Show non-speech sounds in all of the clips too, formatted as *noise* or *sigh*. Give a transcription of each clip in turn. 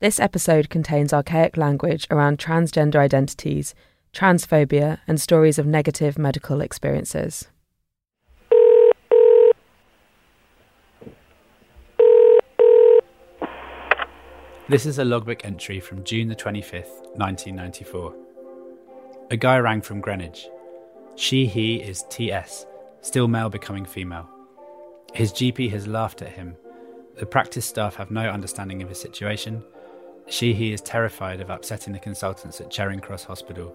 This episode contains archaic language around transgender identities, transphobia, and stories of negative medical experiences. This is a logbook entry from June the 25th, 1994. A guy rang from Greenwich. She, he is TS, still male becoming female. His GP has laughed at him. The practice staff have no understanding of his situation. She, he is terrified of upsetting the consultants at Charing Cross Hospital.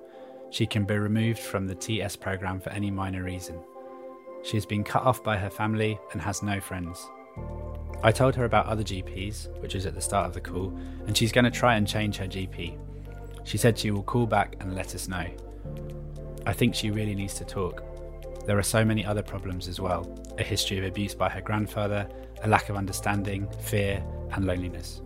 She can be removed from the TS programme for any minor reason. She has been cut off by her family and has no friends. I told her about other GPs, which was at the start of the call, and she's going to try and change her GP. She said she will call back and let us know. I think she really needs to talk. There are so many other problems as well a history of abuse by her grandfather, a lack of understanding, fear, and loneliness.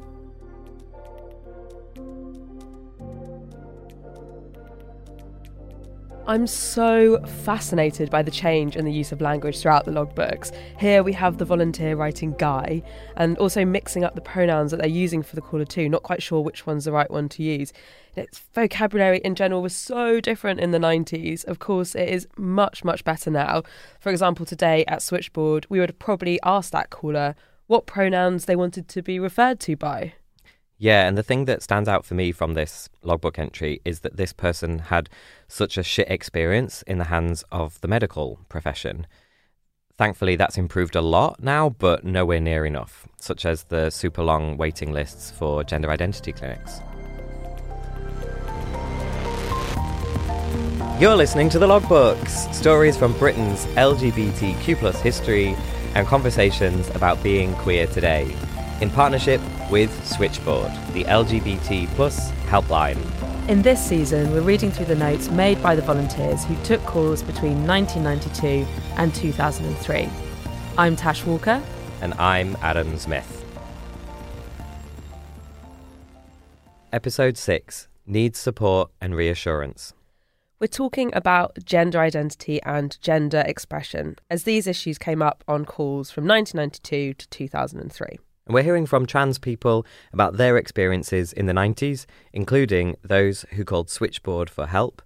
I'm so fascinated by the change in the use of language throughout the logbooks. Here we have the volunteer writing guy and also mixing up the pronouns that they're using for the caller too, not quite sure which one's the right one to use. Its vocabulary in general was so different in the 90s. Of course, it is much, much better now. For example, today at Switchboard, we would probably ask that caller what pronouns they wanted to be referred to by. Yeah, and the thing that stands out for me from this logbook entry is that this person had such a shit experience in the hands of the medical profession. Thankfully, that's improved a lot now, but nowhere near enough, such as the super long waiting lists for gender identity clinics. You're listening to the logbooks, stories from Britain's LGBTQ history and conversations about being queer today, in partnership with Switchboard, the LGBT plus helpline. In this season, we're reading through the notes made by the volunteers who took calls between 1992 and 2003. I'm Tash Walker. And I'm Adam Zmith. Episode 6 Needs Support and Reassurance. We're talking about gender identity and gender expression, as these issues came up on calls from 1992 to 2003. And we're hearing from trans people about their experiences in the 90s, including those who called Switchboard for help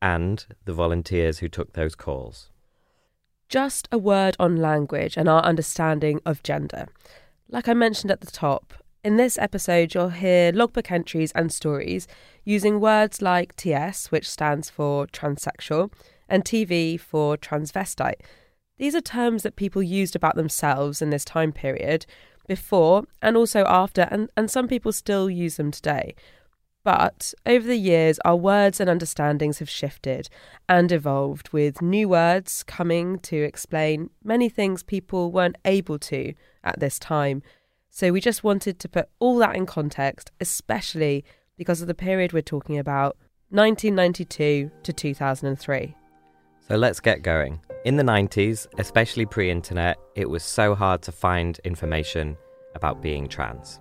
and the volunteers who took those calls. Just a word on language and our understanding of gender. Like I mentioned at the top, in this episode you'll hear logbook entries and stories using words like TS, which stands for transsexual, and TV for transvestite. These are terms that people used about themselves in this time period, before and also after, and, and some people still use them today. But over the years, our words and understandings have shifted and evolved, with new words coming to explain many things people weren't able to at this time. So we just wanted to put all that in context, especially because of the period we're talking about 1992 to 2003. So let's get going. In the 90s, especially pre internet, it was so hard to find information about being trans.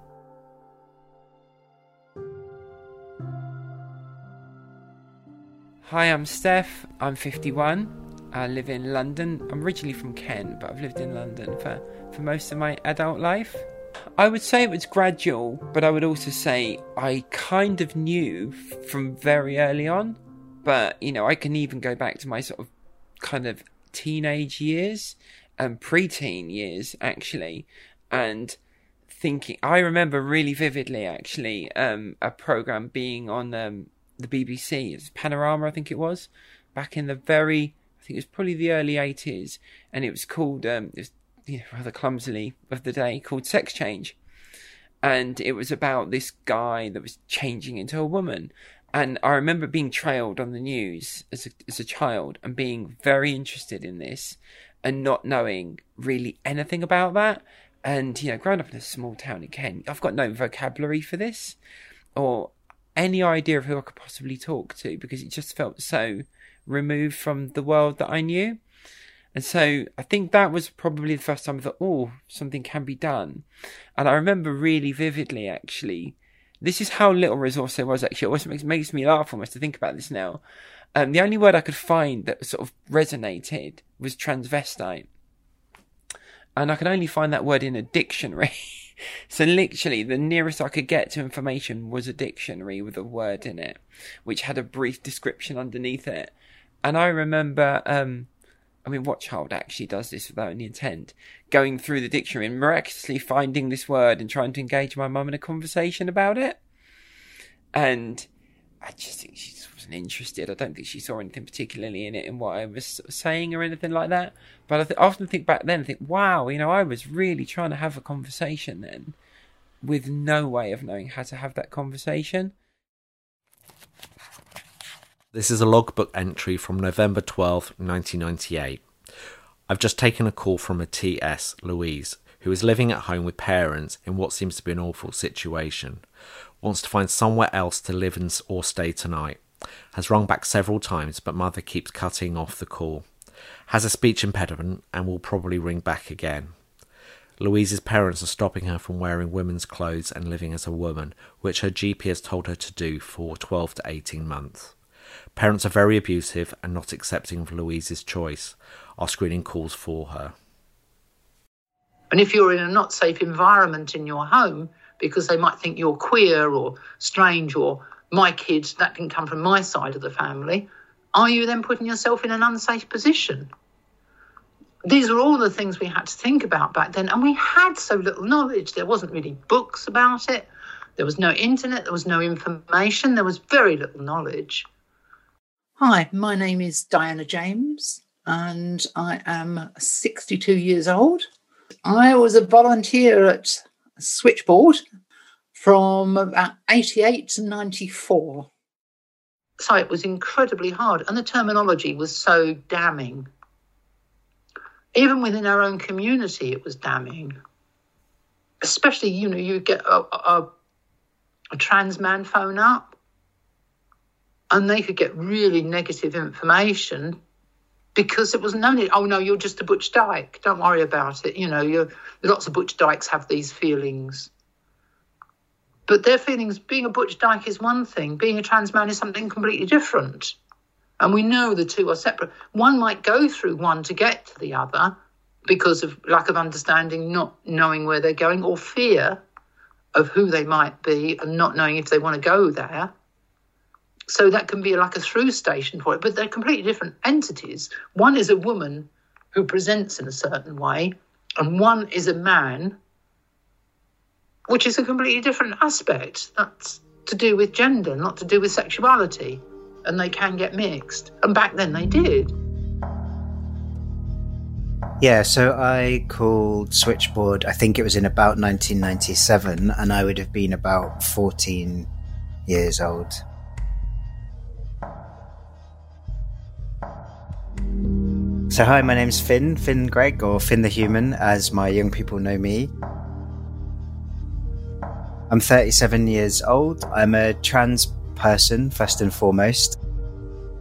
Hi, I'm Steph. I'm 51. I live in London. I'm originally from Kent, but I've lived in London for, for most of my adult life. I would say it was gradual, but I would also say I kind of knew from very early on. But, you know, I can even go back to my sort of kind of teenage years and preteen years, actually. And thinking, I remember really vividly, actually, um, a program being on um, the BBC. It's Panorama, I think it was, back in the very, I think it was probably the early 80s. And it was called, um, it was, you know, rather clumsily of the day, called Sex Change. And it was about this guy that was changing into a woman. And I remember being trailed on the news as a, as a child and being very interested in this and not knowing really anything about that. And, you know, growing up in a small town in Kent, I've got no vocabulary for this or any idea of who I could possibly talk to because it just felt so removed from the world that I knew. And so I think that was probably the first time I thought, oh, something can be done. And I remember really vividly, actually, this is how little resource there was actually. It always makes, makes me laugh almost to think about this now. Um, the only word I could find that sort of resonated was transvestite. And I could only find that word in a dictionary. *laughs* so literally, the nearest I could get to information was a dictionary with a word in it, which had a brief description underneath it. And I remember, um, I mean, what child actually does this without any intent? Going through the dictionary and miraculously finding this word and trying to engage my mum in a conversation about it. And I just think she just wasn't interested. I don't think she saw anything particularly in it in what I was saying or anything like that. But I, th- often think back then, and think, wow, you know, I was really trying to have a conversation then, with no way of knowing how to have that conversation. This is a logbook entry from November 12, 1998. I've just taken a call from a TS, Louise, who is living at home with parents in what seems to be an awful situation wants to find somewhere else to live and, or stay tonight. Has rung back several times, but mother keeps cutting off the call. Has a speech impediment and will probably ring back again. Louise's parents are stopping her from wearing women's clothes and living as a woman, which her GP has told her to do for 12 to 18 months. Parents are very abusive and not accepting of Louise's choice, are screening calls for her. And if you're in a not safe environment in your home, because they might think you're queer or strange or my kids, that didn't come from my side of the family, are you then putting yourself in an unsafe position? These are all the things we had to think about back then, and we had so little knowledge. There wasn't really books about it, there was no internet, there was no information, there was very little knowledge. Hi, my name is Diana James, and I am 62 years old. I was a volunteer at switchboard from about 88 to 94. So it was incredibly hard, and the terminology was so damning. Even within our own community, it was damning. Especially, you know, you get a, a, a trans man phone up, and they could get really negative information because it was known. Oh no, you're just a butch dyke. Don't worry about it. You know, you're, lots of butch dykes have these feelings. But their feelings, being a butch dyke is one thing, being a trans man is something completely different. And we know the two are separate. One might go through one to get to the other because of lack of understanding, not knowing where they're going, or fear of who they might be and not knowing if they want to go there. So that can be like a through station for it, but they're completely different entities. One is a woman who presents in a certain way, and one is a man, which is a completely different aspect. That's to do with gender, not to do with sexuality. And they can get mixed. And back then they did. Yeah, so I called Switchboard, I think it was in about 1997, and I would have been about 14 years old. So, hi, my name's Finn, Finn Greg, or Finn the Human, as my young people know me. I'm 37 years old. I'm a trans person, first and foremost.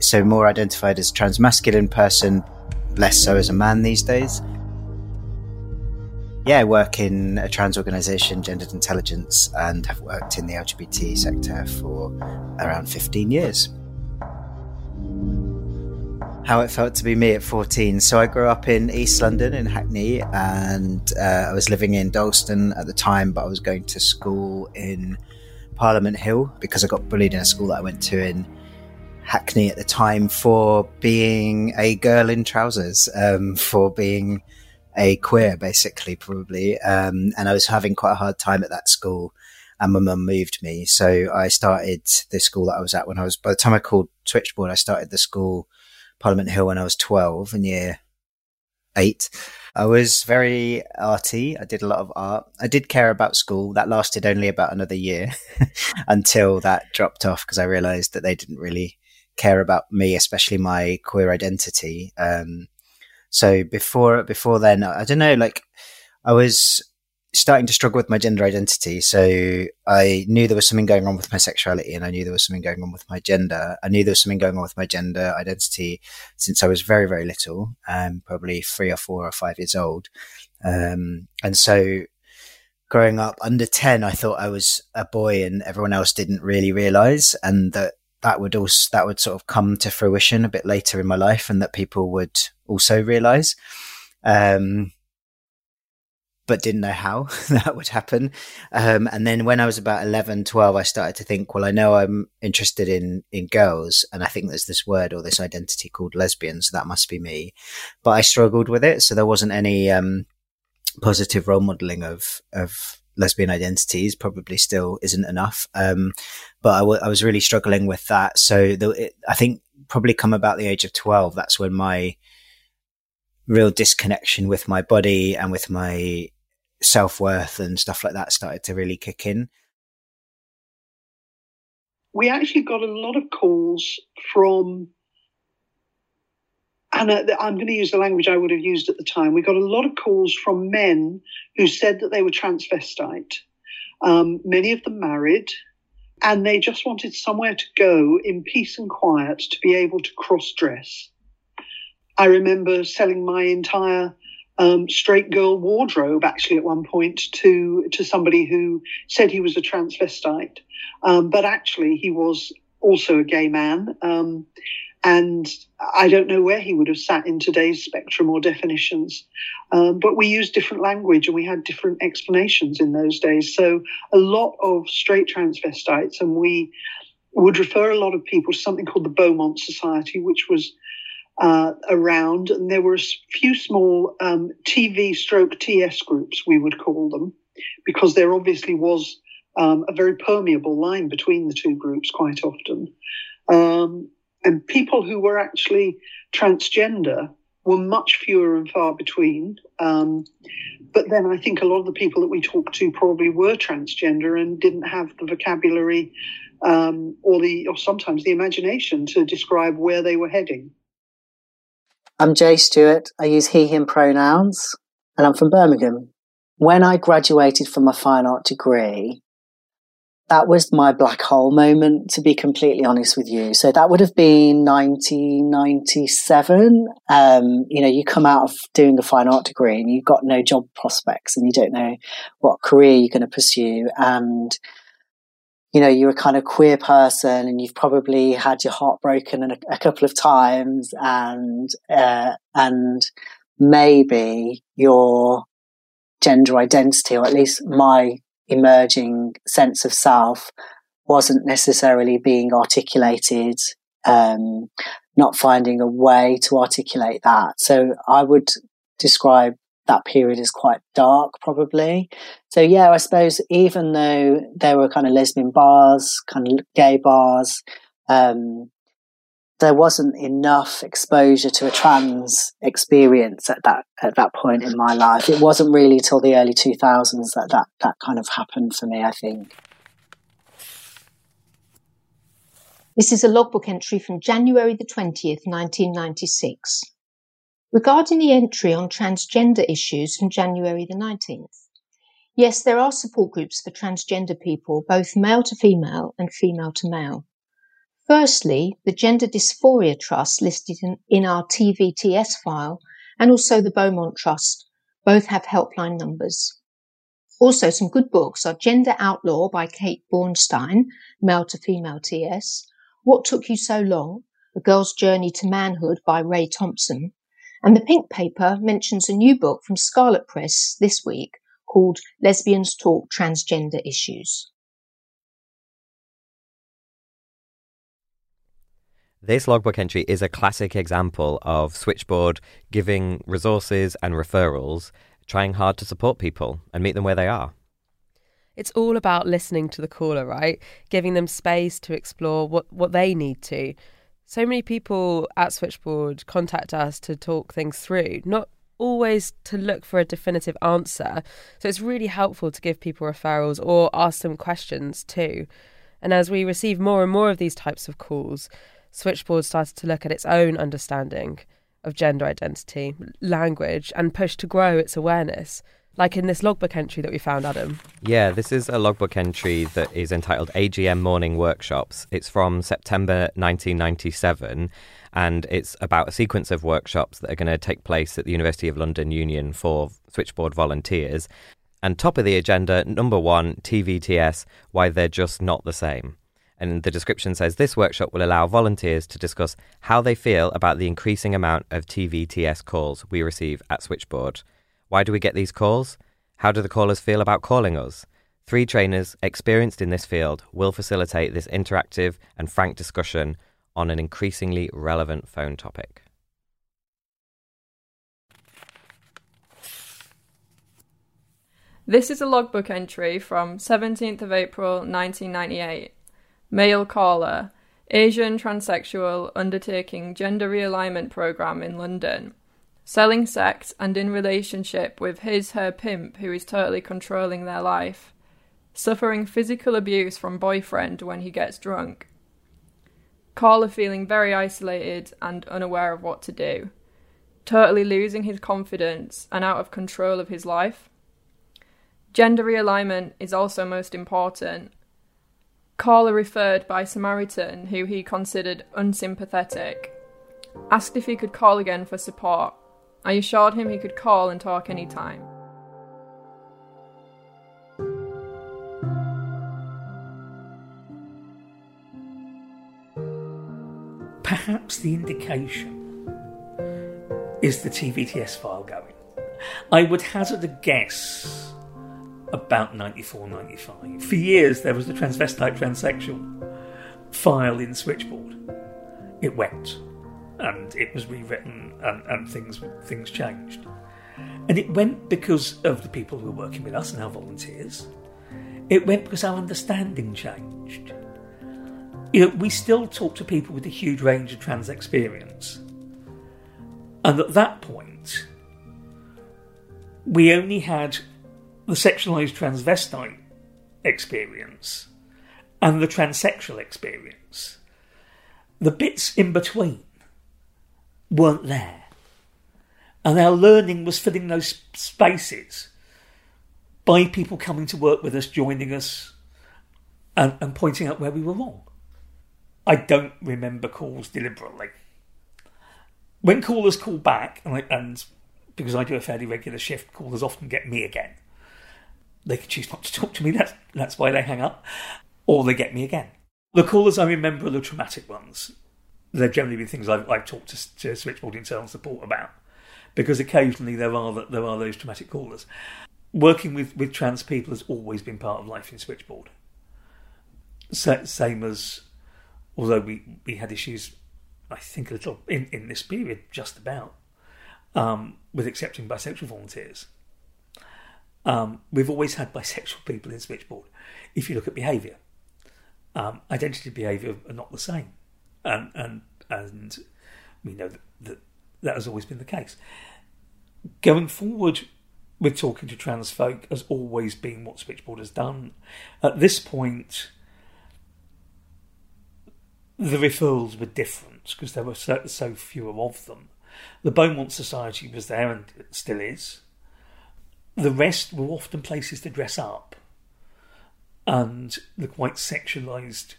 So, more identified as trans masculine person, less so as a man these days. Yeah, I work in a trans organisation, Gendered Intelligence, and have worked in the LGBT sector for around 15 years how it felt to be me at 14. So I grew up in East London in Hackney and uh, I was living in Dalston at the time, but I was going to school in Parliament Hill because I got bullied in a school that I went to in Hackney at the time for being a girl in trousers, um, for being a queer, basically, probably. Um, and I was having quite a hard time at that school and my mum moved me. So I started the school that I was at when I was, by the time I called Switchboard, I started the school Parliament Hill when I was 12 in year eight. I was very arty. I did a lot of art. I did care about school. That lasted only about another year *laughs* until that dropped off because I realized that they didn't really care about me, especially my queer identity. Um, so before, before then, I don't know, like I was starting to struggle with my gender identity. So I knew there was something going on with my sexuality and I knew there was something going on with my gender. I knew there was something going on with my gender identity since I was very, very little, um, probably three or four or five years old. Um, and so growing up under 10, I thought I was a boy and everyone else didn't really realize. And that that would also, that would sort of come to fruition a bit later in my life and that people would also realize. Um, but didn't know how *laughs* that would happen. Um, and then when I was about 11, 12, I started to think, well, I know I'm interested in, in girls. And I think there's this word or this identity called lesbian. So that must be me. But I struggled with it. So there wasn't any, um, positive role modeling of, of lesbian identities probably still isn't enough. Um, but I, w- I was really struggling with that. So the, it, I think probably come about the age of 12, that's when my, real disconnection with my body and with my self worth and stuff like that started to really kick in. We actually got a lot of calls from, and I'm going to use the language I would have used at the time. We got a lot of calls from men who said that they were transvestite, um, many of them married, and they just wanted somewhere to go in peace and quiet to be able to cross dress. I remember selling my entire um, straight girl wardrobe actually at one point to to somebody who said he was a transvestite, um, but actually he was also a gay man. Um, and I don't know where he would have sat in today's spectrum or definitions. Um, but we used different language and we had different explanations in those days. So a lot of straight transvestites, and we would refer a lot of people to something called the Beaumont Society, which was uh, around, and there were a few small um, TV stroke TS groups, we would call them, because there obviously was um, a very permeable line between the two groups quite often. Um, and people who were actually transgender were much fewer and far between. Um, but then I think a lot of the people that we talked to probably were transgender and didn't have the vocabulary um, or the or sometimes the imagination to describe where they were heading. I'm Jay Stewart. I use he, him pronouns, and I'm from Birmingham. When I graduated from my fine art degree, that was my black hole moment, to be completely honest with you. So that would have been 1997. Um, you know, you come out of doing a fine art degree and you've got no job prospects and you don't know what career you're going to pursue. And you know, you're a kind of queer person and you've probably had your heart broken a, a couple of times and, uh, and maybe your gender identity, or at least my emerging sense of self wasn't necessarily being articulated, um, not finding a way to articulate that. So I would describe that period is quite dark, probably. So yeah, I suppose even though there were kind of lesbian bars, kind of gay bars, um, there wasn't enough exposure to a trans experience at that at that point in my life. It wasn't really till the early two thousands that, that that kind of happened for me. I think. This is a logbook entry from January the 20th, 1996 regarding the entry on transgender issues from January the 19th. Yes, there are support groups for transgender people, both male to female and female to male. Firstly, the Gender Dysphoria Trust listed in, in our TVTS file and also the Beaumont Trust both have helpline numbers. Also, some good books are Gender Outlaw by Kate Bornstein, male to female TS, What Took You So Long, A Girl's Journey to Manhood by Ray Thompson, and the pink paper mentions a new book from Scarlet Press this week called Lesbians Talk Transgender Issues. This logbook entry is a classic example of Switchboard giving resources and referrals, trying hard to support people and meet them where they are. It's all about listening to the caller, right? Giving them space to explore what, what they need to, so many people at Switchboard contact us to talk things through, not always to look for a definitive answer. So it's really helpful to give people referrals or ask them questions too. And as we receive more and more of these types of calls, Switchboard started to look at its own understanding of gender identity, language, and push to grow its awareness. Like in this logbook entry that we found, Adam? Yeah, this is a logbook entry that is entitled AGM Morning Workshops. It's from September 1997 and it's about a sequence of workshops that are going to take place at the University of London Union for switchboard volunteers. And top of the agenda, number one, TVTS, why they're just not the same. And the description says this workshop will allow volunteers to discuss how they feel about the increasing amount of TVTS calls we receive at Switchboard. Why do we get these calls? How do the callers feel about calling us? Three trainers experienced in this field will facilitate this interactive and frank discussion on an increasingly relevant phone topic. This is a logbook entry from 17th of April 1998. Male caller, Asian transsexual undertaking gender realignment program in London. Selling sex and in relationship with his her pimp who is totally controlling their life. Suffering physical abuse from boyfriend when he gets drunk. Caller feeling very isolated and unaware of what to do. Totally losing his confidence and out of control of his life. Gender realignment is also most important. Caller referred by Samaritan, who he considered unsympathetic. Asked if he could call again for support. I assured him he could call and talk any time. Perhaps the indication is the TVTS file going. I would hazard a guess about 94, 95. For years, there was the transvestite transsexual file in Switchboard. It went, and it was rewritten, and, and things things changed. And it went because of the people who were working with us and our volunteers. It went because our understanding changed. You know, we still talk to people with a huge range of trans experience. And at that point, we only had the sexualized transvestite experience and the transsexual experience. The bits in between weren't there. And our learning was filling those spaces by people coming to work with us, joining us, and, and pointing out where we were wrong. I don't remember calls deliberately. When callers call back, and, I, and because I do a fairly regular shift, callers often get me again they can choose not to talk to me. That's that's why they hang up, or they get me again. The callers I remember are the traumatic ones. They've generally been things I've, I've talked to, to switchboard internal support about, because occasionally there are there are those traumatic callers. Working with, with trans people has always been part of life in switchboard. same as, although we, we had issues, I think a little in, in this period, just about, um, with accepting bisexual volunteers um, we've always had bisexual people in Switchboard. If you look at behaviour, um, identity behaviour are not the same, and and and we know that, that that has always been the case. Going forward with talking to trans folk has always been what Switchboard has done. At this point, the referrals were different because there were so, so fewer of them. The Beaumont Society was there and still is. The rest were often places to dress up, and the quite sexualised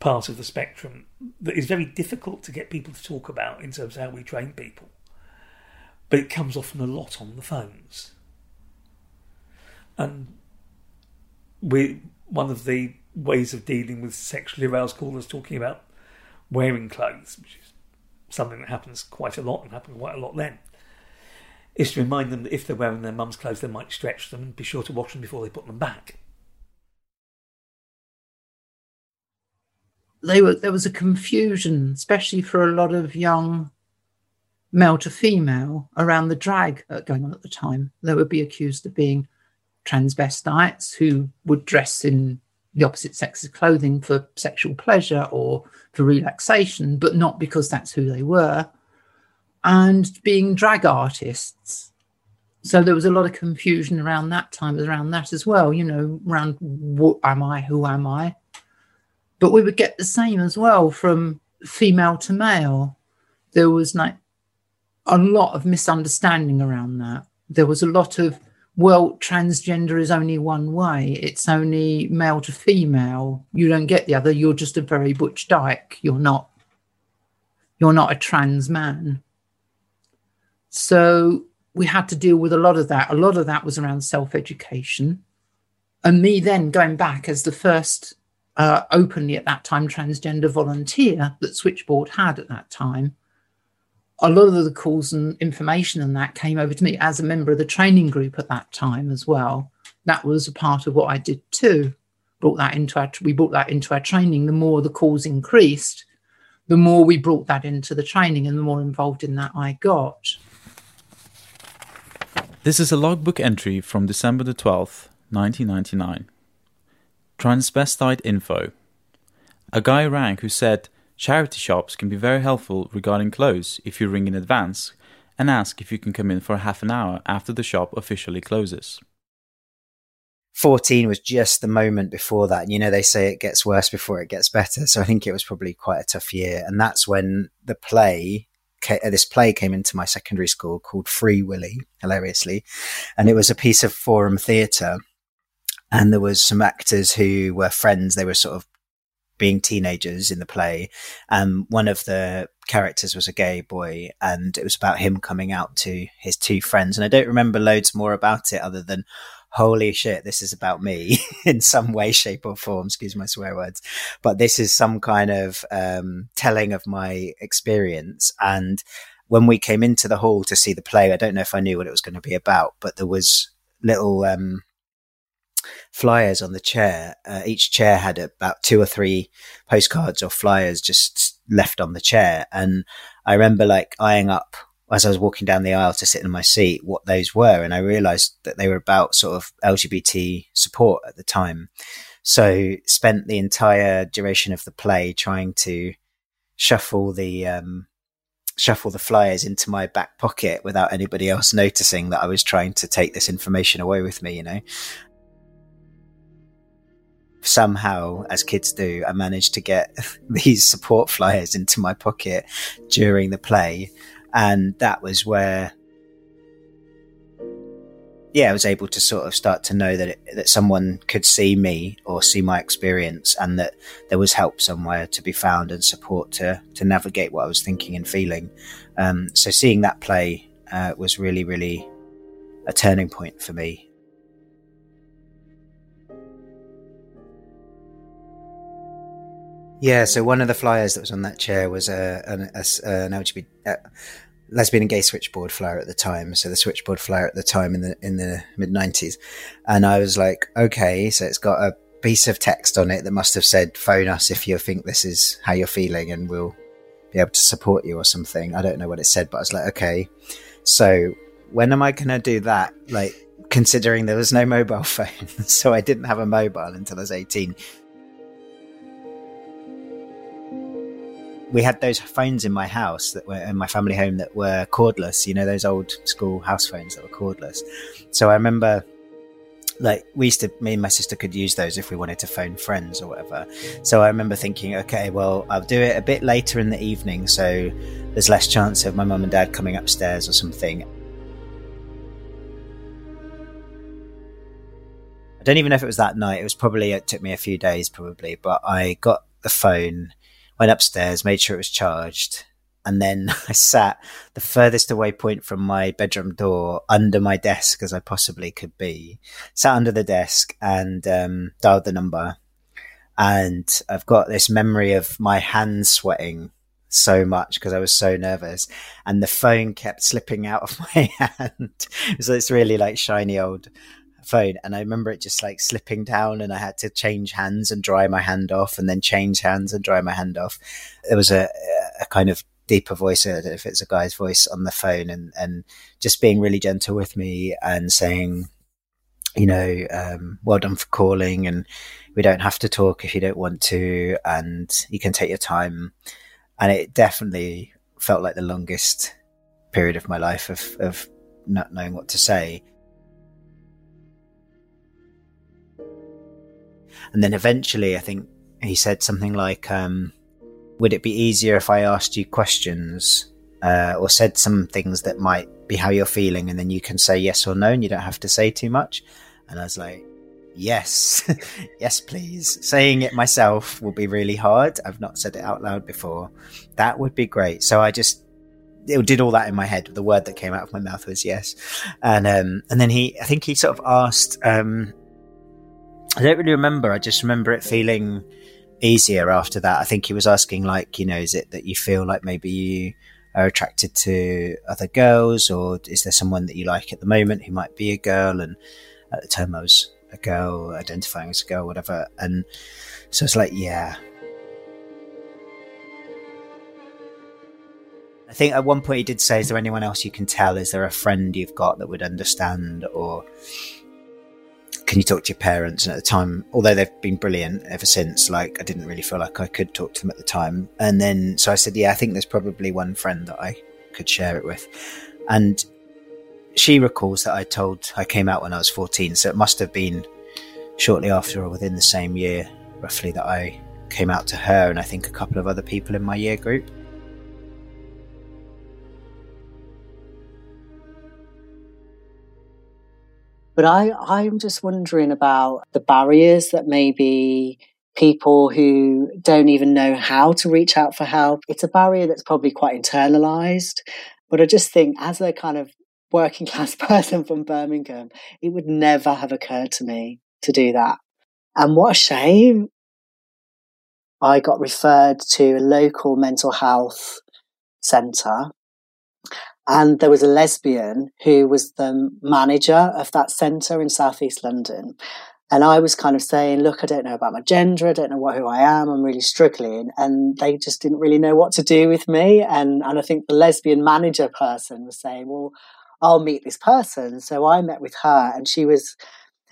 part of the spectrum that is very difficult to get people to talk about in terms of how we train people. But it comes often a lot on the phones. And we one of the ways of dealing with sexually aroused callers talking about wearing clothes, which is something that happens quite a lot and happened quite a lot then is to remind them that if they're wearing their mum's clothes, they might stretch them and be sure to wash them before they put them back. They were there was a confusion, especially for a lot of young male to female around the drag uh, going on at the time. They would be accused of being transvestites who would dress in the opposite sex's clothing for sexual pleasure or for relaxation, but not because that's who they were and being drag artists. So there was a lot of confusion around that time, around that as well, you know, around what am I, who am I? But we would get the same as well from female to male. There was like a lot of misunderstanding around that. There was a lot of well, transgender is only one way. It's only male to female. You don't get the other. You're just a very butch dyke. You're not. You're not a trans man. So we had to deal with a lot of that. A lot of that was around self education. And me then going back as the first uh, openly at that time transgender volunteer that Switchboard had at that time. A lot of the calls and information and that came over to me as a member of the training group at that time as well. That was a part of what I did too. Brought that into our we brought that into our training. The more the calls increased, the more we brought that into the training and the more involved in that I got. This is a logbook entry from December the 12th, 1999. Transvestite info. A guy rang who said charity shops can be very helpful regarding clothes if you ring in advance and ask if you can come in for half an hour after the shop officially closes. 14 was just the moment before that. You know, they say it gets worse before it gets better. So I think it was probably quite a tough year. And that's when the play, uh, this play came into my secondary school called Free Willy, hilariously. And it was a piece of forum theatre and there was some actors who were friends. They were sort of being teenagers in the play. And one of the characters was a gay boy, and it was about him coming out to his two friends. And I don't remember loads more about it other than, holy shit, this is about me *laughs* in some way, shape, or form. Excuse my swear words. But this is some kind of um, telling of my experience. And when we came into the hall to see the play, I don't know if I knew what it was going to be about, but there was little um, flyers on the chair. Uh, each chair had about two or three postcards or flyers just left on the chair. And I remember like eyeing up as I was walking down the aisle to sit in my seat what those were. And I realized that they were about sort of LGBT support at the time. So spent the entire duration of the play trying to shuffle the, um, shuffle the flyers into my back pocket without anybody else noticing that I was trying to take this information away with me, you know somehow, as kids do, I managed to get *laughs* these support flyers into my pocket during the play. And that was where, yeah, I was able to sort of start to know that, it, that someone could see me or see my experience and that there was help somewhere to be found and support to, to navigate what I was thinking and feeling. Um, so seeing that play uh, was really, really a turning point for me Yeah, so one of the flyers that was on that chair was a, an, a, an LGBT, uh, lesbian and gay switchboard flyer at the time. So the switchboard flyer at the time in the in the mid nineties, and I was like, okay, so it's got a piece of text on it that must have said, "Phone us if you think this is how you're feeling, and we'll be able to support you" or something. I don't know what it said, but I was like, okay, so when am I going to do that? Like considering there was no mobile *laughs* phone, so I didn't have a mobile until I was eighteen. We had those phones in my house that were in my family home that were cordless, you know, those old school house phones that were cordless. So I remember like we used to me and my sister could use those if we wanted to phone friends or whatever. So i remember thinking okay well i'll do it a bit later in the evening so there's less chance of my mum and dad coming upstairs or something. I don't even know if it was that night. It was probably it took me a few days probably but i got the phone went upstairs, made sure it was charged, and then *laughs* I sat the furthest away point from my bedroom door under my desk as I possibly could be. Sat under the desk and um, dialed the number. And I've got this memory of my hands sweating so much because I was so nervous, and the phone kept slipping out of *laughs* my hand. so it's really like shiny old phone and I remember it just like slipping down and I had to change hands and dry my hand off and then change hands and dry my hand off. There was a, a kind of deeper voice, if it's a guy's voice on the phone and, and just being really gentle with me and saying, you know, um, well done for calling and we don't have to talk if you don't want to and you can take your time. And it definitely felt like the longest period of my life of, of not knowing what to say. And then eventually, I think he said something like, um, Would it be easier if I asked you questions? uh, or said some things that might be how you're feeling, and then you can say yes or no, and you don't have to say too much. And I was like, yes, *laughs* yes, please. Saying it myself will be really hard. I've not said it out loud before. That would be great. So I just it did all that in my head. The word that came out of my mouth was yes, and um, and then he, I think he sort of asked. Um, I don't really remember. I just remember it feeling easier after that. I think he was asking, like, you know, is it that you feel like maybe you are attracted to other girls, or is there someone that you like at the moment who might be a girl? And at the time, I was a girl, identifying as a girl, whatever. And so it's like, yeah. I think at one point he did say, "Is there anyone else you can tell? Is there a friend you've got that would understand, or can you talk to your parents?" And at the time, although they've been brilliant ever since, like I didn't really feel like I could talk to them at the time. And then, so I said, "Yeah, I think there's probably one friend that I could share it with," and she recalls that I told I came out when I was 14, so it must have been shortly after or within the same year, roughly, that I came out to her and I think a couple of other people in my year group. But I, I'm just wondering about the barriers that maybe people who don't even know how to reach out for help. It's a barrier that's probably quite internalized. But I just think, as a kind of working *laughs* class person from Birmingham, it would never have occurred to me to do that. And what a shame. I got referred to a local mental health centre and there was a lesbian who was the manager of that centre in southeast London. And I was kind of saying, look, I don't know about my gender. I don't know what, who I am. I'm really struggling. And they just didn't really know what to do with me. And, and I think the lesbian manager person was saying, well, I'll meet this person. So I met with her and she was,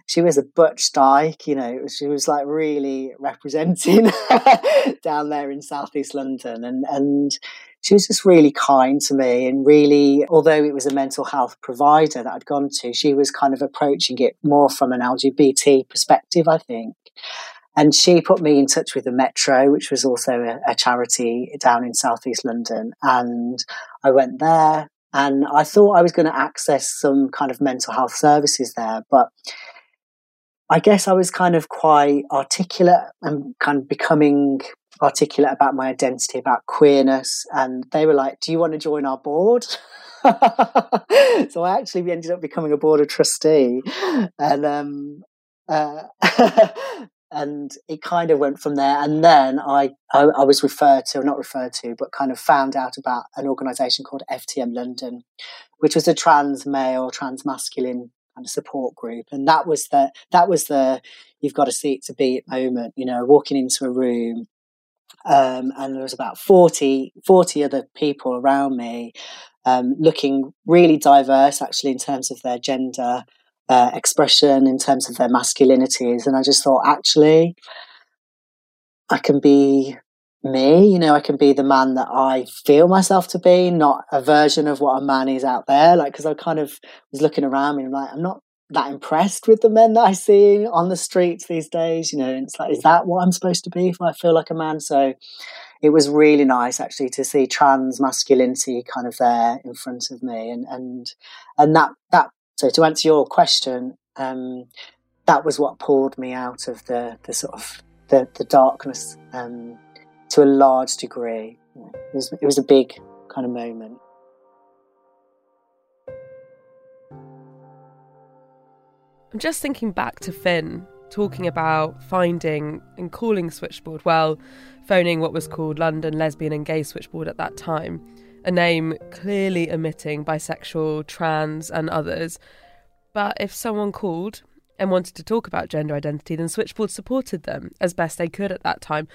she was a butch dyke, you know, she was like really representing *laughs* down there in southeast London. And, and she was just really kind to me and really, although it was a mental health provider that I'd gone to, she was kind of approaching it more from an LGBT perspective, I think. And she put me in touch with the Metro, which was also a, a charity down in southeast London. And I went there and I thought I was going to access some kind of mental health services there, but I guess I was kind of quite articulate and kind of becoming articulate about my identity, about queerness, and they were like, "Do you want to join our board?" *laughs* so I actually ended up becoming a board of trustee, and um, uh, *laughs* and it kind of went from there. And then I, I, I was referred to, not referred to, but kind of found out about an organisation called FTM London, which was a trans male, trans masculine kind of support group, and that was the that was the you've got a seat to be at moment. You know, walking into a room um, and there was about 40, 40 other people around me, um, looking really diverse actually in terms of their gender uh, expression, in terms of their masculinities. And I just thought, actually, I can be me, you know, I can be the man that I feel myself to be, not a version of what a man is out there. Like, because I kind of was looking around me and I'm like, I'm not that impressed with the men that I see on the streets these days. You know, it's like, is that what I'm supposed to be if I feel like a man? So it was really nice actually to see trans masculinity kind of there in front of me, and and and that that. So to answer your question, um, that was what pulled me out of the the sort of the the darkness um, to a large degree. It was it was a big kind of moment. I'm just thinking back to Finn talking about finding and calling Switchboard, well, phoning what was called London Lesbian and Gay Switchboard at that time, a name clearly omitting bisexual, trans, and others. But if someone called and wanted to talk about gender identity, then Switchboard supported them as best they could at that time,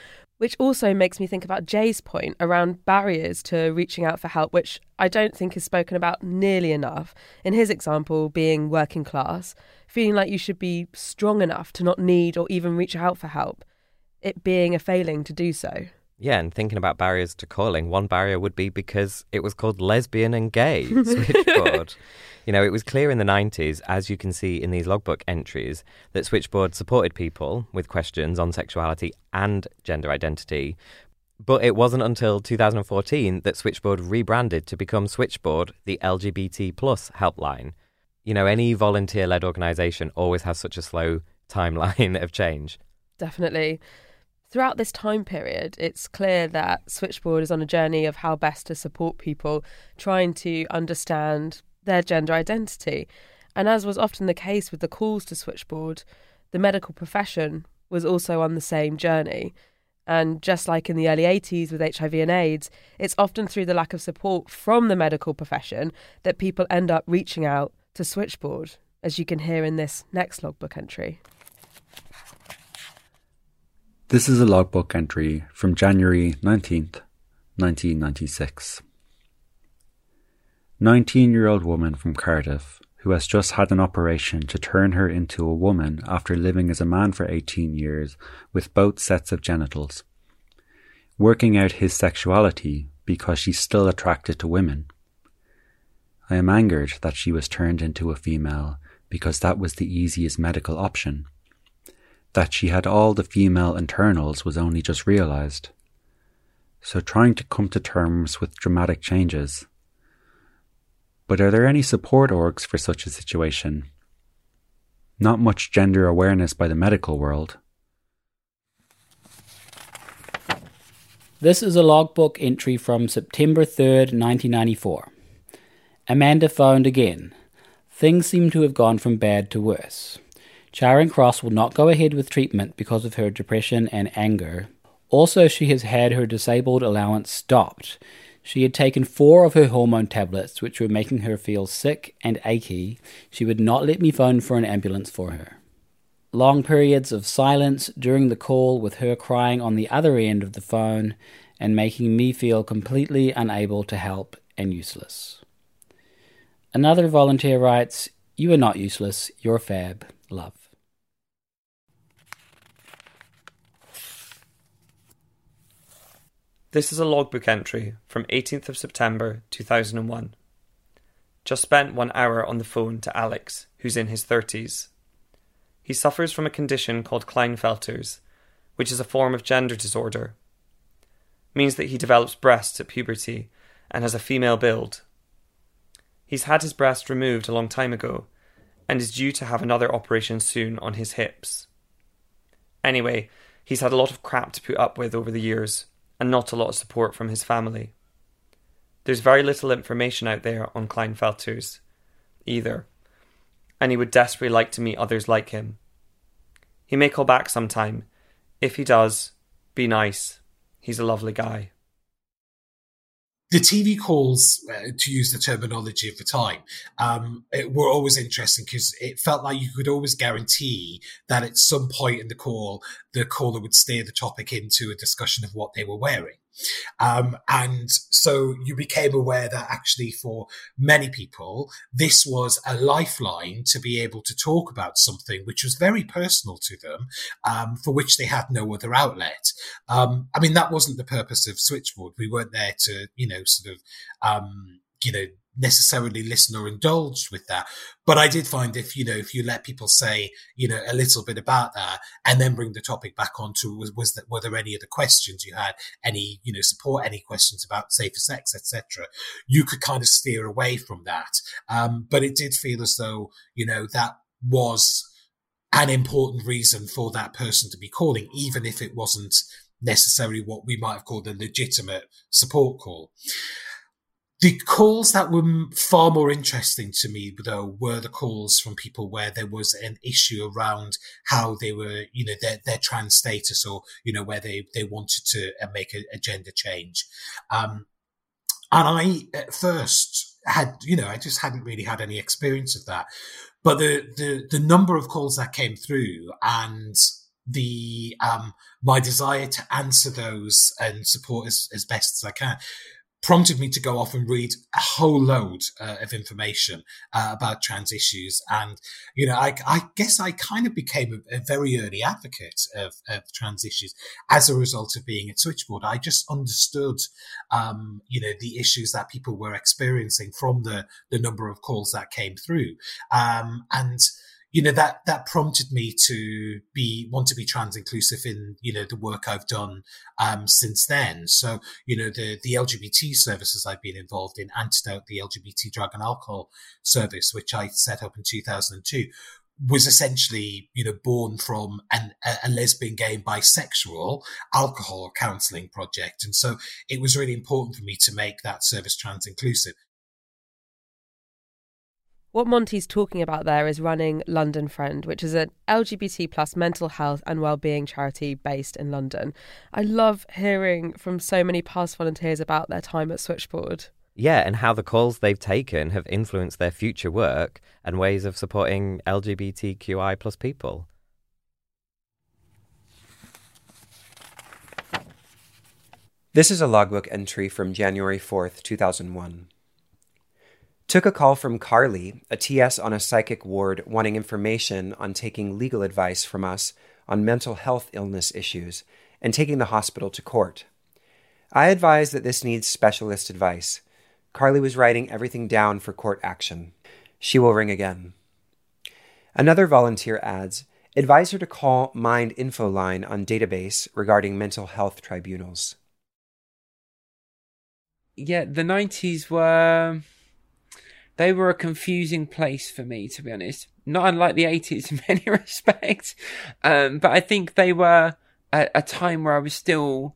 which also makes me think about Jay's point around barriers to reaching out for help, which I don't think is spoken about nearly enough. In his example, being working class, feeling like you should be strong enough to not need or even reach out for help, it being a failing to do so. Yeah, and thinking about barriers to calling, one barrier would be because it was called lesbian and gay *laughs* switchboard. you know, it was clear in the 90s, as you can see in these logbook entries, that Switchboard supported people with questions on sexuality and gender identity, But it wasn't until 2014 that Switchboard rebranded to become Switchboard, the LGBT plus helpline. You know, any volunteer led organisation always has such a slow timeline *laughs* of change. Definitely. Throughout this time period, it's clear that Switchboard is on a journey of how best to support people trying to understand their gender identity. And as was often the case with the calls to Switchboard, the medical profession was also on the same journey. And just like in the early 80s with HIV and AIDS, it's often through the lack of support from the medical profession that people end up reaching out to Switchboard, as you can hear in this next logbook entry. This is a logbook entry from January 19th, 1996. 19 year old woman from Cardiff who has just had an operation to turn her into a woman after living as a man for 18 years with both sets of genitals. Working out his sexuality because she's still attracted to women. I am angered that she was turned into a female because that was the easiest medical option that she had all the female internals was only just realized. So trying to come to terms with dramatic changes. But are there any support orgs for such a situation? Not much gender awareness by the medical world. This is a logbook entry from September 3rd, 1994. Amanda phoned again. Things seem to have gone from bad to worse. Charing Cross will not go ahead with treatment because of her depression and anger. Also, she has had her disabled allowance stopped. She had taken four of her hormone tablets, which were making her feel sick and achy. She would not let me phone for an ambulance for her. Long periods of silence during the call, with her crying on the other end of the phone and making me feel completely unable to help and useless. Another volunteer writes, You are not useless, you're fab. Love. This is a logbook entry from 18th of September 2001. Just spent one hour on the phone to Alex, who's in his 30s. He suffers from a condition called Klinefelter's, which is a form of gender disorder. Means that he develops breasts at puberty and has a female build. He's had his breast removed a long time ago and is due to have another operation soon on his hips. Anyway, he's had a lot of crap to put up with over the years and not a lot of support from his family. There's very little information out there on Klinefelters either, and he would desperately like to meet others like him. He may call back sometime. If he does, be nice. He's a lovely guy the TV calls, uh, to use the terminology of the time, um, were always interesting because it felt like you could always guarantee that at some point in the call, the caller would steer the topic into a discussion of what they were wearing. Um, and so you became aware that actually for many people, this was a lifeline to be able to talk about something which was very personal to them, um, for which they had no other outlet. Um, I mean, that wasn't the purpose of Switchboard. We weren't there to, you know, sort of, um, you know, necessarily listen or indulge with that. But I did find if, you know, if you let people say, you know, a little bit about that and then bring the topic back onto was, was that, were there any other questions you had, any, you know, support, any questions about safer sex, etc. You could kind of steer away from that. Um, but it did feel as though, you know, that was an important reason for that person to be calling, even if it wasn't necessarily what we might have called a legitimate support call. The calls that were far more interesting to me, though, were the calls from people where there was an issue around how they were, you know, their, their trans status or, you know, where they, they wanted to uh, make a, a gender change. Um, and I, at first, had, you know, I just hadn't really had any experience of that. But the, the, the number of calls that came through and the, um, my desire to answer those and support as, as best as I can prompted me to go off and read a whole load uh, of information uh, about trans issues. And, you know, I, I guess I kind of became a, a very early advocate of, of, trans issues as a result of being at Switchboard. I just understood, um, you know, the issues that people were experiencing from the, the number of calls that came through. Um, and, you know that that prompted me to be want to be trans inclusive in you know the work I've done um, since then. So you know the the LGBT services I've been involved in, Antidote, the LGBT drug and alcohol service, which I set up in 2002, was essentially, you know, born from an, a, lesbian, gay, and bisexual alcohol counselling project. And so it was really important for me to make that service trans inclusive. What Monty's talking about there is running London Friend, which is an LGBT plus mental health and wellbeing charity based in London. I love hearing from so many past volunteers about their time at Switchboard. Yeah, and how the calls they've taken have influenced their future work and ways of supporting LGBTQI plus people. This is a logbook entry from January 4th, 2001. Took a call from Carly, a TS on a psychic ward, wanting information on taking legal advice from us on mental health illness issues and taking the hospital to court. I advised that this needs specialist advice. Carly was writing everything down for court action. She will ring again. Another volunteer adds advise her to call Mind Info Line on database regarding mental health tribunals. Yeah, the 90s were they were a confusing place for me, to be honest. Not unlike the 80s in *laughs* many respects. Um, but I think they were a, a time where I was still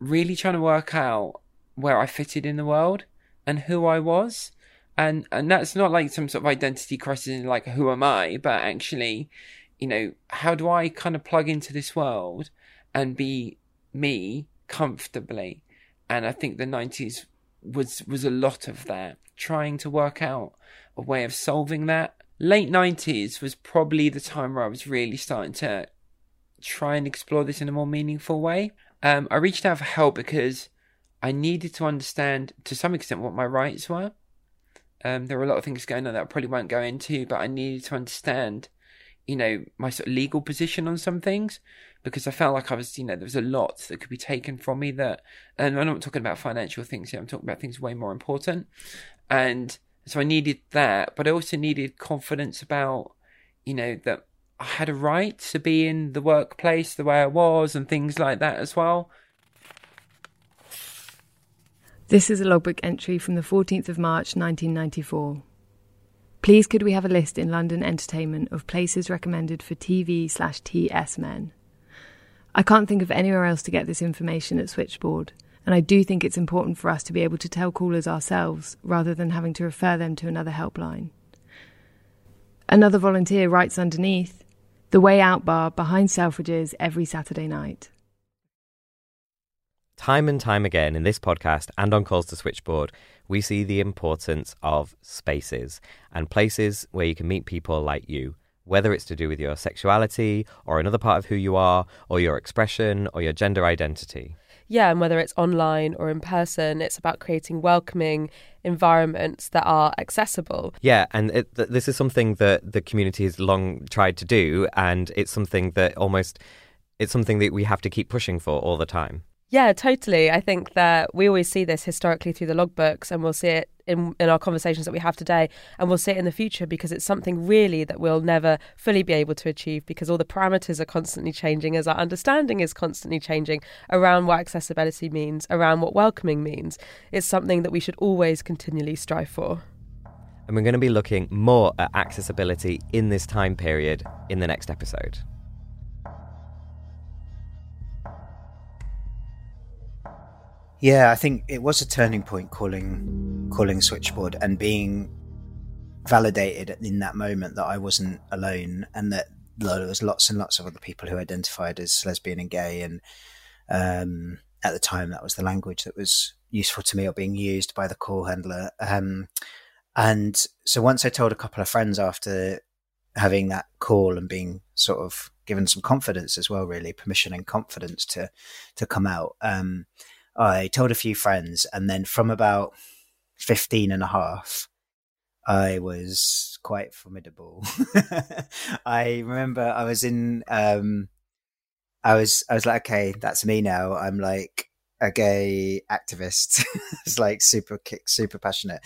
really trying to work out where I fitted in the world and who I was. And, and that's not like some sort of identity crisis, like, who am I? But actually, you know, how do I kind of plug into this world and be me comfortably? And I think the 90s was, was a lot of that trying to work out a way of solving that. Late 90s was probably the time where I was really starting to try and explore this in a more meaningful way. Um, I reached out for help because I needed to understand to some extent what my rights were. Um, there were a lot of things going on that I probably won't go into, but I needed to understand, you know, my sort of legal position on some things because I felt like I was, you know, there was a lot that could be taken from me that, and I'm not talking about financial things here, I'm talking about things way more important. And so I needed that, but I also needed confidence about, you know, that I had a right to be in the workplace the way I was and things like that as well. This is a logbook entry from the 14th of March 1994. Please could we have a list in London Entertainment of places recommended for TV slash TS men? I can't think of anywhere else to get this information at Switchboard, and I do think it's important for us to be able to tell callers ourselves rather than having to refer them to another helpline. Another volunteer writes underneath the Way Out Bar behind Selfridges every Saturday night. Time and time again in this podcast and on calls to switchboard, we see the importance of spaces and places where you can meet people like you, whether it's to do with your sexuality or another part of who you are, or your expression or your gender identity yeah, and whether it's online or in person, it's about creating welcoming environments that are accessible. Yeah, and it, th- this is something that the community has long tried to do, and it's something that almost it's something that we have to keep pushing for all the time. Yeah, totally. I think that we always see this historically through the logbooks, and we'll see it in in our conversations that we have today, and we'll see it in the future because it's something really that we'll never fully be able to achieve because all the parameters are constantly changing as our understanding is constantly changing around what accessibility means, around what welcoming means. It's something that we should always continually strive for. And we're going to be looking more at accessibility in this time period in the next episode. Yeah, I think it was a turning point calling calling switchboard and being validated in that moment that I wasn't alone and that there was lots and lots of other people who identified as lesbian and gay and um, at the time that was the language that was useful to me or being used by the call handler. Um, and so once I told a couple of friends after having that call and being sort of given some confidence as well really permission and confidence to to come out um, I told a few friends, and then from about 15 and a half, I was quite formidable. *laughs* I remember I was in, um, I was, I was like, okay, that's me now. I'm like, a gay activist. *laughs* it's like super kick, super passionate.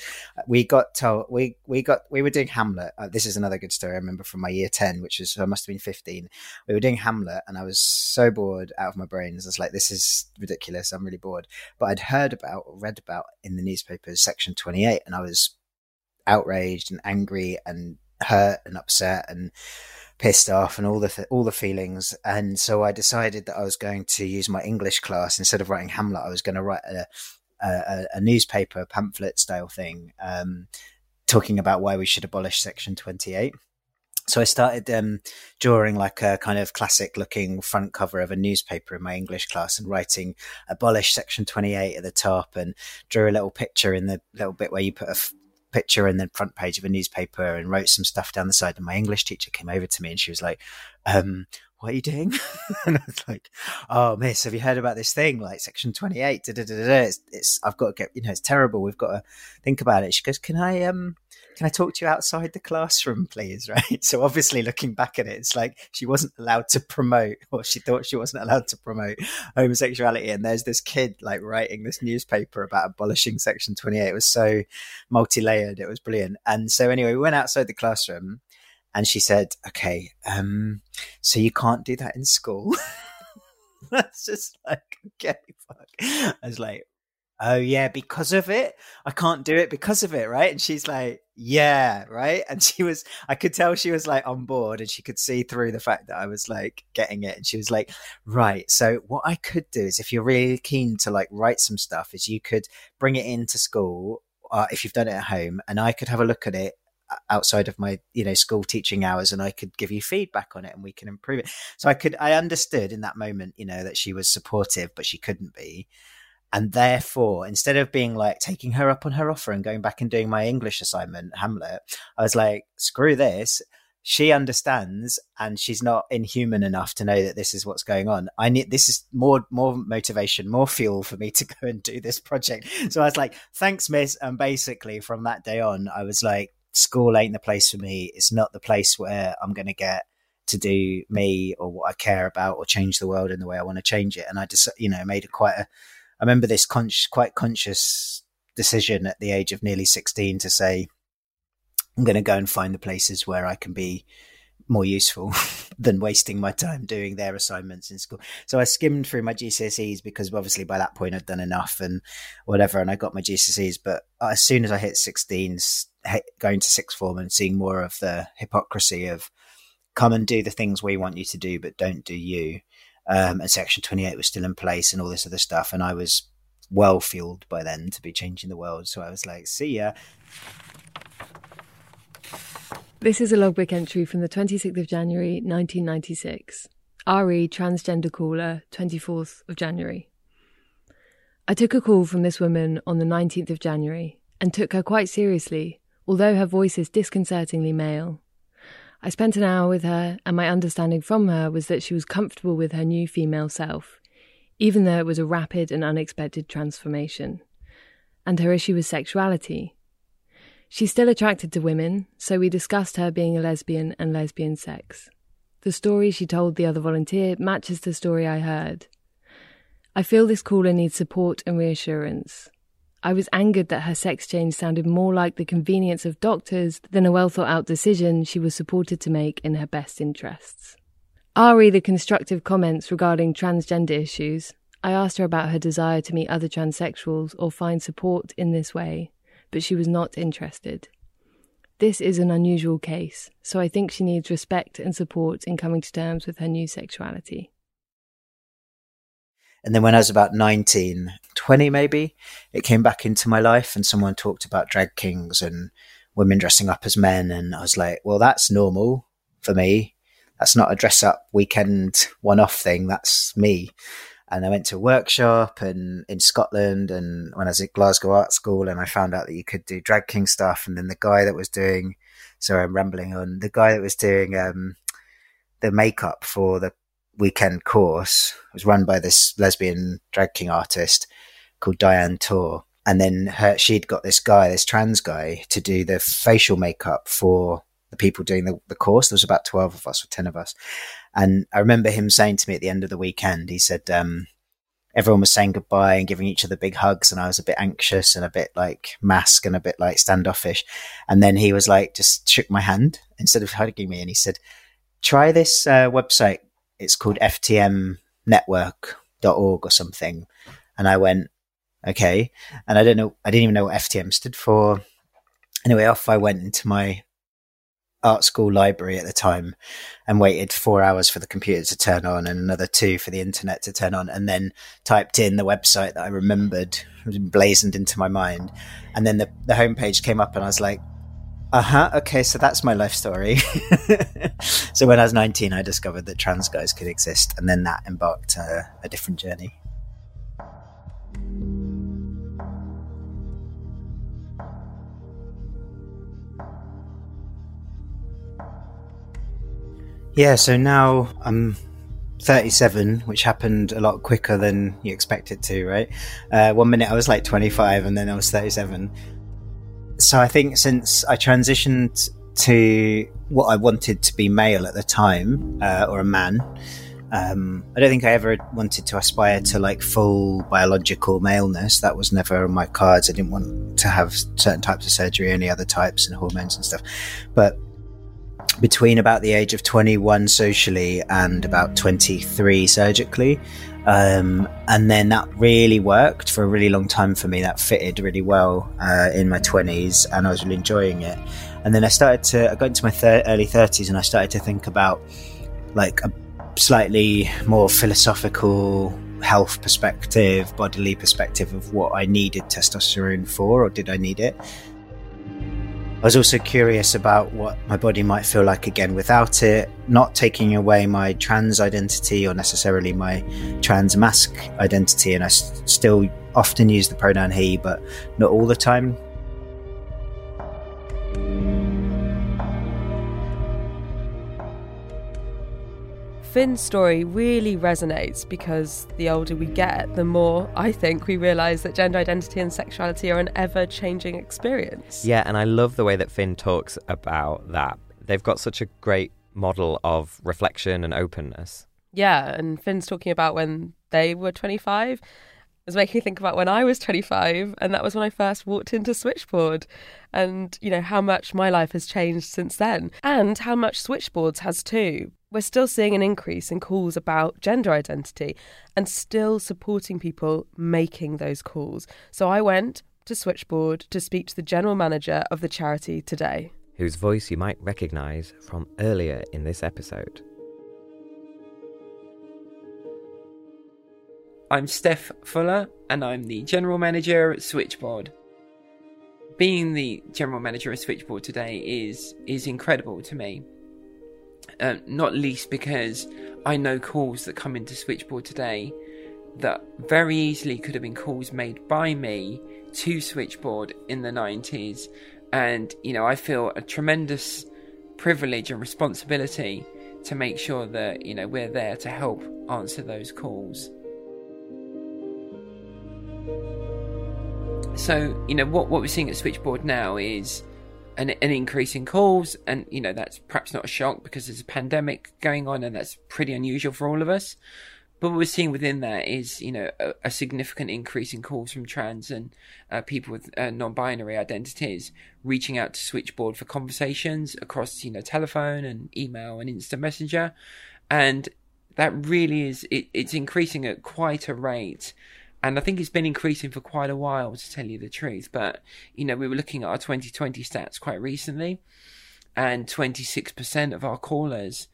We got told we we got we were doing Hamlet. Uh, this is another good story I remember from my year ten, which was I must have been fifteen. We were doing Hamlet, and I was so bored out of my brains. I was like, "This is ridiculous. I'm really bored." But I'd heard about or read about in the newspapers Section Twenty Eight, and I was outraged and angry and hurt and upset and pissed off and all the th- all the feelings. And so I decided that I was going to use my English class instead of writing Hamlet. I was going to write a, a, a newspaper pamphlet style thing, um, talking about why we should abolish Section Twenty Eight. So I started um, drawing like a kind of classic looking front cover of a newspaper in my English class and writing abolish section 28 at the top and drew a little picture in the little bit where you put a f- picture in the front page of a newspaper and wrote some stuff down the side. And my English teacher came over to me and she was like, um, what are you doing? *laughs* and I was like, oh, miss, have you heard about this thing? Like section 28, it's, it's, I've got to get, you know, it's terrible. We've got to think about it. She goes, can I, um, can I talk to you outside the classroom, please? *laughs* Right. So obviously looking back at it, it's like she wasn't allowed to promote or she thought she wasn't allowed to promote homosexuality. And there's this kid like writing this newspaper about abolishing section 28. It was so multi-layered. It was brilliant. And so anyway, we went outside the classroom and she said, okay, um, so you can't do that in school. *laughs* That's just like, okay, fuck. I was like, oh yeah, because of it, I can't do it because of it, right? And she's like, yeah, right. And she was, I could tell she was like on board and she could see through the fact that I was like getting it. And she was like, right. So what I could do is if you're really keen to like write some stuff is you could bring it into school uh, if you've done it at home and I could have a look at it outside of my you know school teaching hours and I could give you feedback on it and we can improve it so I could I understood in that moment you know that she was supportive but she couldn't be and therefore instead of being like taking her up on her offer and going back and doing my English assignment Hamlet I was like screw this she understands and she's not inhuman enough to know that this is what's going on i need this is more more motivation more fuel for me to go and do this project so i was like thanks miss and basically from that day on i was like school ain't the place for me. It's not the place where I'm going to get to do me or what I care about or change the world in the way I want to change it. And I just, you know, made a quite a, I remember this con- quite conscious decision at the age of nearly 16 to say, I'm going to go and find the places where I can be more useful *laughs* than wasting my time doing their assignments in school. So I skimmed through my GCSEs because obviously by that point I'd done enough and whatever, and I got my GCSEs. But as soon as I hit 16, going to sixth form and seeing more of the hypocrisy of come and do the things we want you to do, but don't do you. Um, and Section 28 was still in place and all this other stuff. And I was well fueled by then to be changing the world. So I was like, see ya. This is a logbook entry from the 26th of January 1996. RE transgender caller, 24th of January. I took a call from this woman on the 19th of January and took her quite seriously, although her voice is disconcertingly male. I spent an hour with her, and my understanding from her was that she was comfortable with her new female self, even though it was a rapid and unexpected transformation. And her issue was sexuality, She's still attracted to women, so we discussed her being a lesbian and lesbian sex. The story she told the other volunteer matches the story I heard. I feel this caller needs support and reassurance. I was angered that her sex change sounded more like the convenience of doctors than a well thought out decision she was supported to make in her best interests. Ari, the constructive comments regarding transgender issues, I asked her about her desire to meet other transsexuals or find support in this way but she was not interested. This is an unusual case, so I think she needs respect and support in coming to terms with her new sexuality. And then when I was about 19, 20 maybe, it came back into my life and someone talked about drag kings and women dressing up as men. And I was like, well, that's normal for me. That's not a dress up weekend one off thing. That's me and I went to a workshop and in Scotland and when I was at Glasgow Art School and I found out that you could do drag king stuff and then the guy that was doing sorry I'm rambling on the guy that was doing um, the makeup for the weekend course was run by this lesbian drag king artist called Diane Torr and then her, she'd got this guy this trans guy to do the facial makeup for the people doing the, the course. There was about 12 of us or 10 of us. And I remember him saying to me at the end of the weekend, he said, um, everyone was saying goodbye and giving each other big hugs and I was a bit anxious and a bit like mask and a bit like standoffish. And then he was like, just shook my hand instead of hugging me. And he said, try this uh, website. It's called ftmnetwork.org or something. And I went, okay. And I don't know, I didn't even know what FTM stood for. Anyway, off I went into my art school library at the time and waited four hours for the computer to turn on and another two for the internet to turn on and then typed in the website that I remembered blazoned into my mind and then the, the homepage came up and I was like uh-huh okay so that's my life story *laughs* so when I was 19 I discovered that trans guys could exist and then that embarked a, a different journey Yeah, so now I'm 37, which happened a lot quicker than you expect it to, right? Uh, one minute I was like 25 and then I was 37. So I think since I transitioned to what I wanted to be male at the time, uh, or a man, um, I don't think I ever wanted to aspire to like full biological maleness. That was never on my cards. I didn't want to have certain types of surgery, any other types and hormones and stuff. But between about the age of 21 socially and about 23 surgically. Um, and then that really worked for a really long time for me. That fitted really well uh, in my 20s, and I was really enjoying it. And then I started to, I got into my thir- early 30s and I started to think about like a slightly more philosophical health perspective, bodily perspective of what I needed testosterone for, or did I need it? I was also curious about what my body might feel like again without it, not taking away my trans identity or necessarily my trans masc identity. And I still often use the pronoun he, but not all the time. Finn's story really resonates because the older we get, the more I think we realise that gender identity and sexuality are an ever changing experience. Yeah, and I love the way that Finn talks about that. They've got such a great model of reflection and openness. Yeah, and Finn's talking about when they were 25. It was making me think about when I was 25, and that was when I first walked into Switchboard, and you know how much my life has changed since then, and how much Switchboards has too we're still seeing an increase in calls about gender identity and still supporting people making those calls. So I went to Switchboard to speak to the general manager of the charity today. Whose voice you might recognise from earlier in this episode. I'm Steph Fuller, and I'm the general manager at Switchboard. Being the general manager of Switchboard today is is incredible to me uh, not least because I know calls that come into Switchboard today that very easily could have been calls made by me to Switchboard in the 90s. And, you know, I feel a tremendous privilege and responsibility to make sure that, you know, we're there to help answer those calls. So, you know, what, what we're seeing at Switchboard now is an, an increase in calls, and you know that's perhaps not a shock because there's a pandemic going on, and that's pretty unusual for all of us. But what we're seeing within that is, you know, a, a significant increase in calls from trans and uh, people with uh, non-binary identities reaching out to Switchboard for conversations across, you know, telephone and email and instant messenger, and that really is it, it's increasing at quite a rate and I think it's been increasing for quite a while, to tell you the truth. But you know, we were looking at our 2020 stats quite recently, and 26% of our callers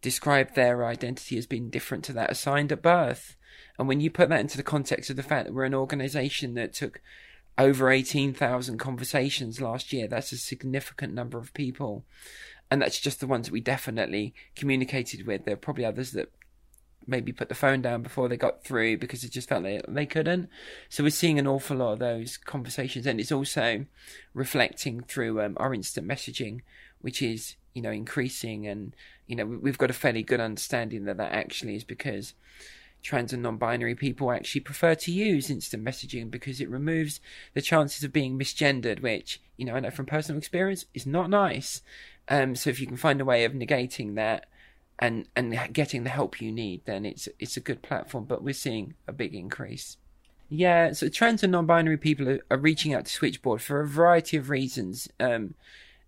described their identity as being different to that assigned at birth. And when you put that into the context of the fact that we're an organisation that took over 18,000 conversations last year, that's a significant number of people. And that's just the ones that we definitely communicated with. There are probably others that maybe put the phone down before they got through because it just felt like they couldn't. So we're seeing an awful lot of those conversations, and it's also reflecting through um, our instant messaging, which is you know increasing, and you know we've got a fairly good understanding that that actually is because trans and non-binary people actually prefer to use instant messaging because it removes the chances of being misgendered, which you know I know from personal experience is not nice. Um, so if you can find a way of negating that and and getting the help you need, then it's it's a good platform. But we're seeing a big increase. Yeah, so trans and non-binary people are, are reaching out to Switchboard for a variety of reasons. Um,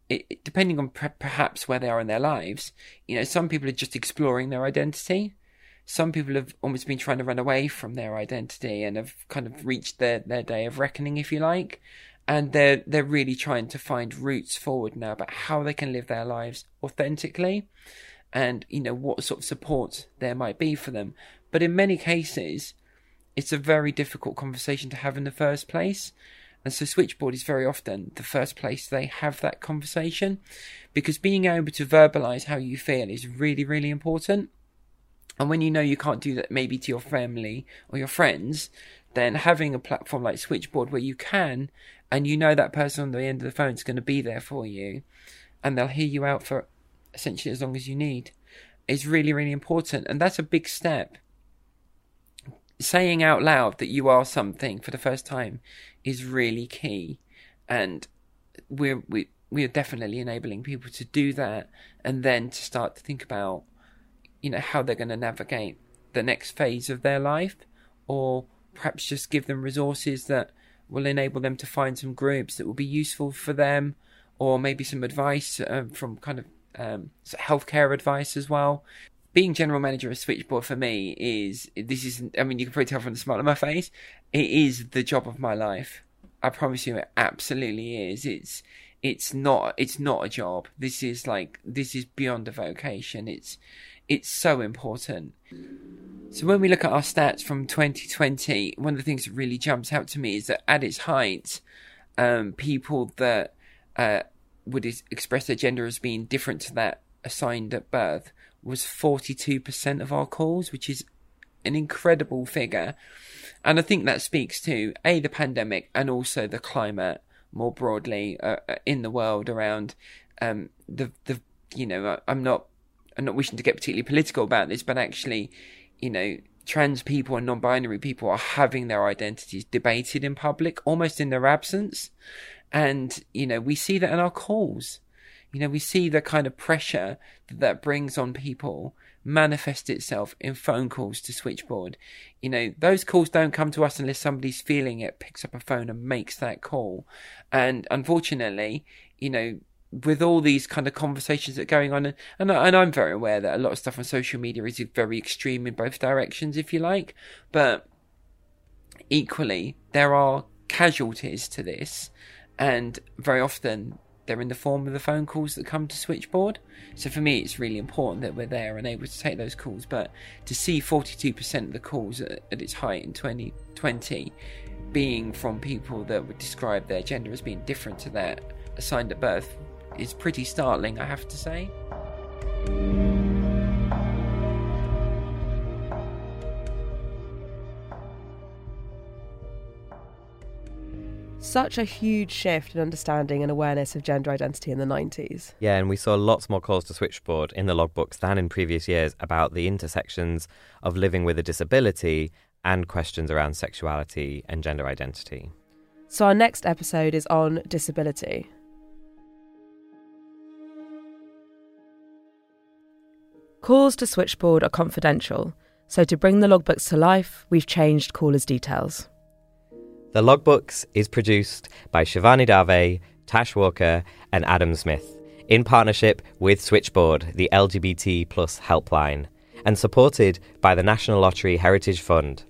it, it, depending on pre- perhaps where they are in their lives, you know, some people are just exploring their identity. Some people have almost been trying to run away from their identity and have kind of reached their, their day of reckoning, if you like. And they're they're really trying to find routes forward now about how they can live their lives authentically, and you know what sort of support there might be for them. But in many cases, it's a very difficult conversation to have in the first place. And so Switchboard is very often the first place they have that conversation because being able to verbalize how you feel is really, really important. And when you know you can't do that maybe to your family or your friends, then having a platform like Switchboard where you can, and you know that person on the end of the phone is going to be there for you, and they'll hear you out for essentially as long as you need, is really, really important. And that's a big step saying out loud that you are something for the first time is really key, and we're we we are definitely enabling people to do that, and then to start to think about, you know, how they're going to navigate the next phase of their life, or perhaps just give them resources that will enable them to find some groups that will be useful for them, or maybe some advice um, from kind of um, healthcare advice as well being general manager of Switchboard for me is this isn't. I mean you can probably tell from the smile on my face it is the job of my life. I promise you it absolutely is. It's it's not it's not a job. This is like this is beyond a vocation. It's it's so important. So when we look at our stats from 2020, one of the things that really jumps out to me is that at its height, um, people that uh, would express their gender as being different to that assigned at birth was 42% of our calls, which is an incredible figure. And I think that speaks to A, the pandemic, and also the climate more broadly uh, uh in the world around um, the, the, you know, I'm not, I'm not wishing to get particularly political about this, but actually, you know, trans people and non-binary people are having their identities debated in public, almost in their absence. And, you know, we see that in our calls. You know, we see the kind of pressure that that brings on people manifest itself in phone calls to switchboard. You know, those calls don't come to us unless somebody's feeling it, picks up a phone and makes that call. And unfortunately, you know, with all these kind of conversations that are going on, and, and, and I'm very aware that a lot of stuff on social media is very extreme in both directions, if you like, but equally, there are casualties to this, and very often they're in the form of the phone calls that come to switchboard. So for me, it's really important that we're there and able to take those calls. But to see 42% of the calls at, its height in 2020 being from people that would describe their gender as being different to that assigned at birth is pretty startling, I have to say. Such a huge shift in understanding and awareness of gender identity in the 90s. Yeah, and we saw lots more calls to Switchboard in the logbooks than in previous years about the intersections of living with a disability and questions around sexuality and gender identity. So, our next episode is on disability. Calls to Switchboard are confidential, so to bring the logbooks to life, we've changed callers' details. The Logbooks is produced by Shivani Dave, Tash Walker, and Adam Zmith in partnership with Switchboard, the LGBT plus helpline, and supported by the National Lottery Heritage Fund.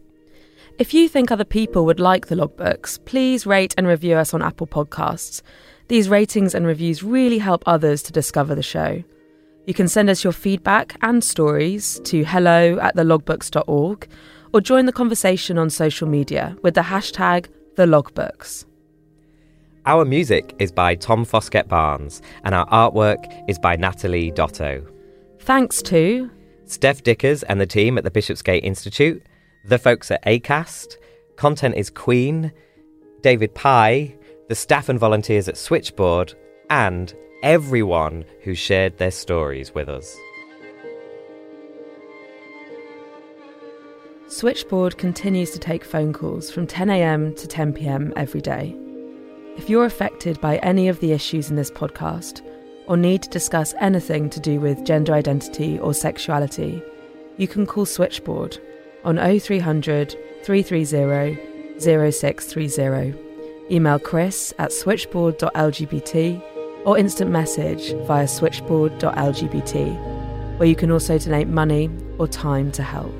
If you think other people would like the logbooks, please rate and review us on Apple Podcasts. These ratings and reviews really help others to discover the show. You can send us your feedback and stories to hello at thelogbooks.org or join the conversation on social media with the hashtag the logbooks. Our music is by Tom Foskett Barnes, and our artwork is by Natalie Doto. Thanks to Steph Dickers and the team at the Bishopsgate Institute, the folks at ACAST, Content is Queen, David Pye, the staff and volunteers at Switchboard, and everyone who shared their stories with us. Switchboard continues to take phone calls from 10am to 10pm every day. If you're affected by any of the issues in this podcast, or need to discuss anything to do with gender identity or sexuality, you can call Switchboard on 0300 330 0630, email chris at switchboard.lgbt, or instant message via switchboard.lgbt, where you can also donate money or time to help.